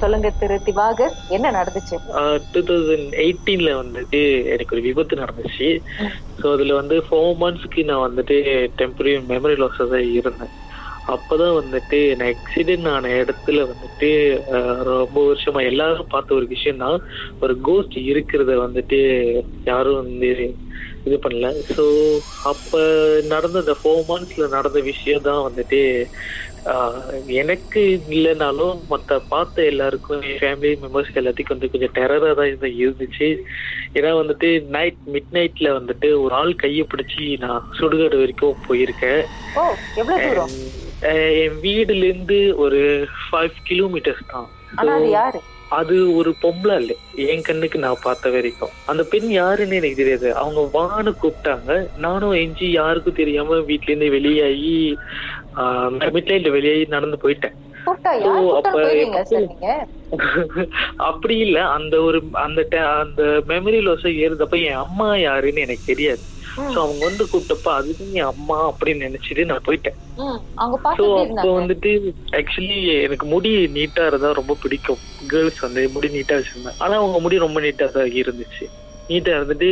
சொல்லுங்க திரு திவாகர் என்ன நடந்துச்சு? டூ தௌசண்ட் எயிட்டீன்ல வந்துட்டு எனக்கு ஒரு விபத்து நடந்துச்சு. ஸோ அதுல வந்து ஃபோர் மந்த்ஸ்க்கு நான் வந்துட்டு டெம்பரரி மெமரி லாஸாக தான் இருந்தேன். அப்பதான் வந்துட்டு நான் ஆக்சிடென்ட் ஆன இடத்துல வந்துட்டு ரொம்ப வருஷமா எல்லாரும் பார்த்த ஒரு விஷயம் தான் ஒரு கோஸ்ட் இருக்கிறத வந்துட்டு யாரும் வந்து இது பண்ணல. ஸோ அப்ப நடந்த அந்த ஃபோர் மந்த்ஸ்ல நடந்த விஷயம் தான் வந்துட்டு எனக்கு இல்லைனாலும் மற்ற பார்த்த எல்லாருக்கும் என் ஃபேமிலி மெம்பர்ஸ்க்கு எல்லாத்துக்கும் வந்து கொஞ்சம் டெரராக தான் இது இருந்துச்சு. ஏன்னா வந்துட்டு நைட் மிட் நைட்ல வந்துட்டு ஒரு ஆள் கையை பிடிச்சி நான் சுடுகாடு வரைக்கும் போயிருக்கேன். என் வீடுல இருந்து ஒரு ஃபைவ் கிலோமீட்டர்ஸ் தான். அது ஒரு பொம்பளை இல்லை என் கண்ணுக்கு நான் பார்த்த வரைக்கும். அந்த பெண் யாருன்னு எனக்கு தெரியாது. அவங்க வான்னு கூப்பிட்டாங்க. நானும் எஞ்சி யாருக்கும் தெரியாம வீட்ல இருந்து வெளியாகி மிட்லைட்ல வெளியாகி நடந்து போயிட்டேன். அப்படி இல்ல அந்த ஒரு அந்த அந்த மெமரி லாஸ் ஏறுதப்ப என் அம்மா யாருன்னு எனக்கு தெரியாது. சோ அவங்க வந்து கூப்பிட்டப்ப அதுக்கு என் அம்மா அப்படின்னு நினைச்சிட்டு நான் போயிட்டேன். சோ அப்போ வந்துட்டு ஆக்சுவலி எனக்கு முடி நீட்டா இருந்தா ரொம்ப பிடிக்கும். கேர்ள்ஸ் வந்து முடி நீட்டா வச்சிருந்தேன். ஆனா அவங்க முடி ரொம்ப நீட்டா தான் இருந்துச்சு. நீட்டா இருந்துட்டு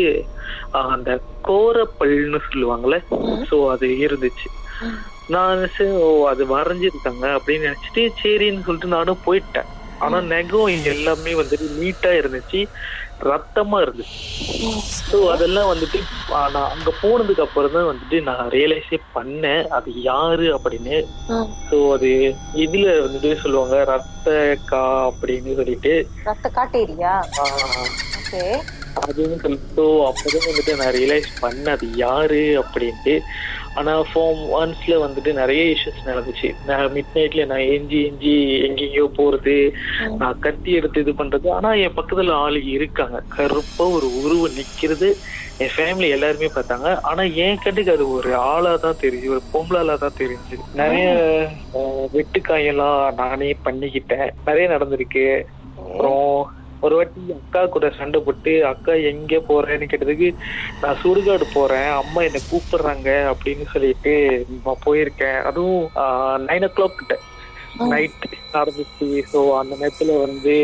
அந்த கோரப்பல்னு சொல்லுவாங்கல்ல? சோ அது இருந்துச்சு. நான் நினைச்சேன் ஓ அது வரைஞ்சிருக்காங்க அப்படின்னு நினைச்சிட்டு சரின்னு சொல்லிட்டு நானும் போயிட்டேன். ஆனா நெகம் எல்லாமே வந்துட்டு நீட்டா இருந்துச்சு ரத்தமா இருந்துச்சு. ஸோ அதெல்லாம் வந்துட்டு நான் அங்க போனதுக்கு அப்புறம் தான் வந்துட்டு நான் ரியலைஸே பண்ணேன் அது யாரு அப்படின்னு. ஸோ அது இதுல வந்துட்டு சொல்லுவாங்க ரத்த கா அப்படின்னு சொல்லிட்டு. ரத்த காட்டேரியா? அதுவும் சொல்லிட்டு அப்பதான் வந்துட்டு நான் ரியலைஸ் பண்ணேன் அது யாரு அப்படின்ட்டு. ஆனா ஃபார்ம் ஒன்ஸ்ல வந்துட்டு நிறைய இஷ்யூஸ் நடந்துச்சு. நான் மிட் நைட்ல நான் எஞ்சி எஞ்சி எங்கெங்கயோ போறது நான் கத்தி எடுத்து இது பண்றது. ஆனா என் பக்கத்துல ஆளு இருக்காங்க. கருப்பா ஒரு உருவ நிக்கிறது என் ஃபேமிலி எல்லாருமே பார்த்தாங்க. ஆனா என் கண்ணுக்கு அது ஒரு ஆளா தான் தெரியுது ஒரு பொம்பளாலா தான் தெரிஞ்சு. நிறைய வெட்டுக்காயெல்லாம் நானே பண்ணிக்கிட்டேன். நிறைய நடந்திருக்கு. அப்புறம் ஒரு வாட்டி அக்கா கூட சண்டை போட்டு அக்கா எங்க போறேன்னு கேட்டதுக்கு நான் சுடுகாடு போறேன் அம்மா என்னை கூப்பிடுறாங்க அப்படின்னு சொல்லிட்டு நான் போயிருக்கேன். அதுவும் நைன் ஓ கிளாக் கிட்ட. நைட் நடந்துச்சு. ஸோ அந்த நேரத்துல வந்து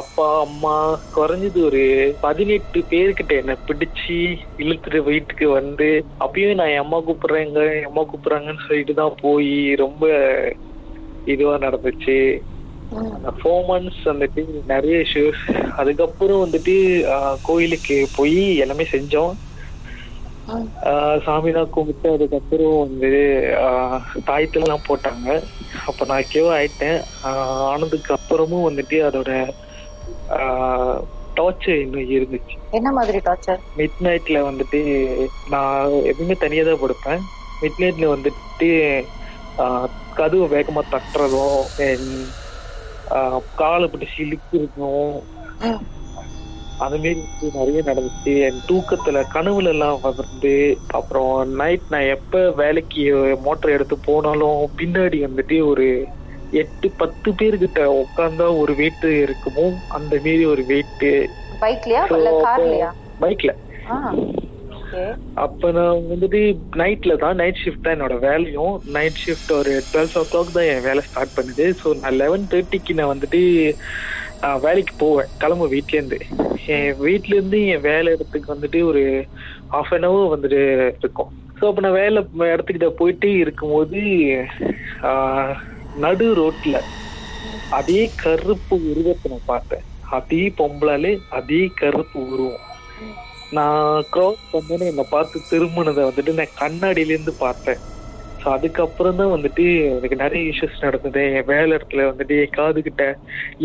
அப்பா அம்மா குறைஞ்சது ஒரு பதினெட்டு பேர்கிட்ட என்னை பிடிச்சு இழுத்துட்டு வீட்டுக்கு வந்து அப்பயும் நான் என் அம்மா கூப்பிடுறேங்க என் அம்மா கூப்பிடுறாங்கன்னு சொல்லிட்டு தான் போய் ரொம்ப இதுவா நடந்துச்சு. அந்த ஃபோர் மந்த்ஸ் வந்துட்டு நிறைய இஷ்யூஸ் அதுக்கப்புறம் வந்துட்டு கோயிலுக்கு போய் எல்லாமே செஞ்சோம். ம். ஆஹ், சாமிலாம் கும்பிட்டு அதுக்கப்புறம் வந்து தாயத்தெல்லாம் போட்டாங்க. அப்ப நான் கேவ் ஆயிட்டேன். ஆனதுக்கு அப்புறமும் வந்துட்டு அதோட டார்ச்சர் இன்னும் இருந்துச்சு. என்ன மாதிரி டார்ச்சர் மிட் நைட்ல வந்துட்டு நான் எப்பவுமே தனியா தான் படுப்பேன். மிட் நைட்ல வந்துட்டு கதவு வேகமா தட்டுறதும் காலை பிடிச்சி இழுக்கிறதும் அந்த மாரி நிறைய நடந்துச்சு. என் தூக்கத்துல கனவுல எல்லாம் வந்து அப்புறம் நைட் நான் எப்ப வேலைக்கு மோட்டர் எடுத்து போனாலும் பின்னாடி வந்துட்டு ஒரு எட்டு பத்து பேர்கிட்ட உட்காந்தா ஒரு வெயிட் இருக்குமோ அந்த மாரி ஒரு வெயிட் பைக்லயா பைக்ல அப்ப நான் வந்துட்டு நைட்ல தான் நைட் ஷிஃப்ட் தான் என்னோட வேலையும். நைட் ஷிஃப்ட் ஒரு டுவெல் ஓ கிளாக் தான் என் வேலை ஸ்டார்ட் பண்ணுது. ஸோ நான் லெவன் தேர்ட்டிக்கு நான் வந்துட்டு வேலைக்கு போவேன். கிளம்பு வீட்லேருந்து. என் வீட்லேருந்து என் வேலை இடத்துக்கு வந்துட்டு ஒரு ஆஃப் அன் ஹவர் வந்துட்டு இருக்கும். ஸோ அப்போ நான் வேலை இடத்துக்கிட்ட போயிட்டு இருக்கும்போது நடு ரோட்டில் அதே கருப்பு உருவத்தை நான் பார்த்தேன். அதே பொம்பளாலே அதே கருப்பு உருவம். நான் கிராஸ் பண்ணேன்னு என்னை பார்த்து திரும்பினதை வந்துட்டு நான் கண்ணாடியில இருந்து பார்த்தேன். ஸோ அதுக்கப்புறம் தான் வந்துட்டு எனக்கு நிறைய இஷ்யூஸ் நடந்தது. என் வேலை இடத்துல வந்துட்டு என் காதுகிட்ட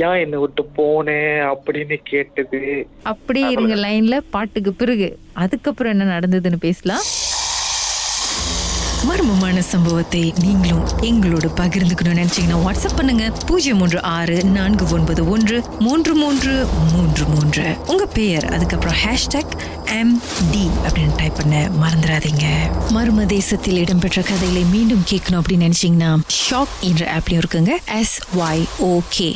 ஏன் என்னை விட்டு போனேன் அப்படின்னு கேட்டது. அப்படியே இருங்க லைன்ல பாட்டுக்கு பிறகு. அதுக்கப்புறம் என்ன நடந்ததுன்னு பேசலாம். மர்மமான சம்பவத்தை நீங்களும் எங்களோடு பகிர்ந்துக்கணும்னு நினைச்சீங்கன்னா வாட்ஸ்அப் பண்ணுங்க. பூஜ்ஜியம் மூன்று ஆறு நான்கு ஒன்பது ஒன்று மூன்று மூன்று மூன்று மூன்று. உங்க பெயர் அதுக்கப்புறம் ஹேஷ்டாக் எம் டி அப்படின்னு டைப் பண்ண மறந்துடாதீங்க. மர்ம தேசத்தில் இடம்பெற்ற கதைகளை மீண்டும் கேட்கணும் அப்படின்னு நினைச்சீங்கன்னா ஷாக் என்ற ஆப்லயும் இருக்குங்க. S Y okay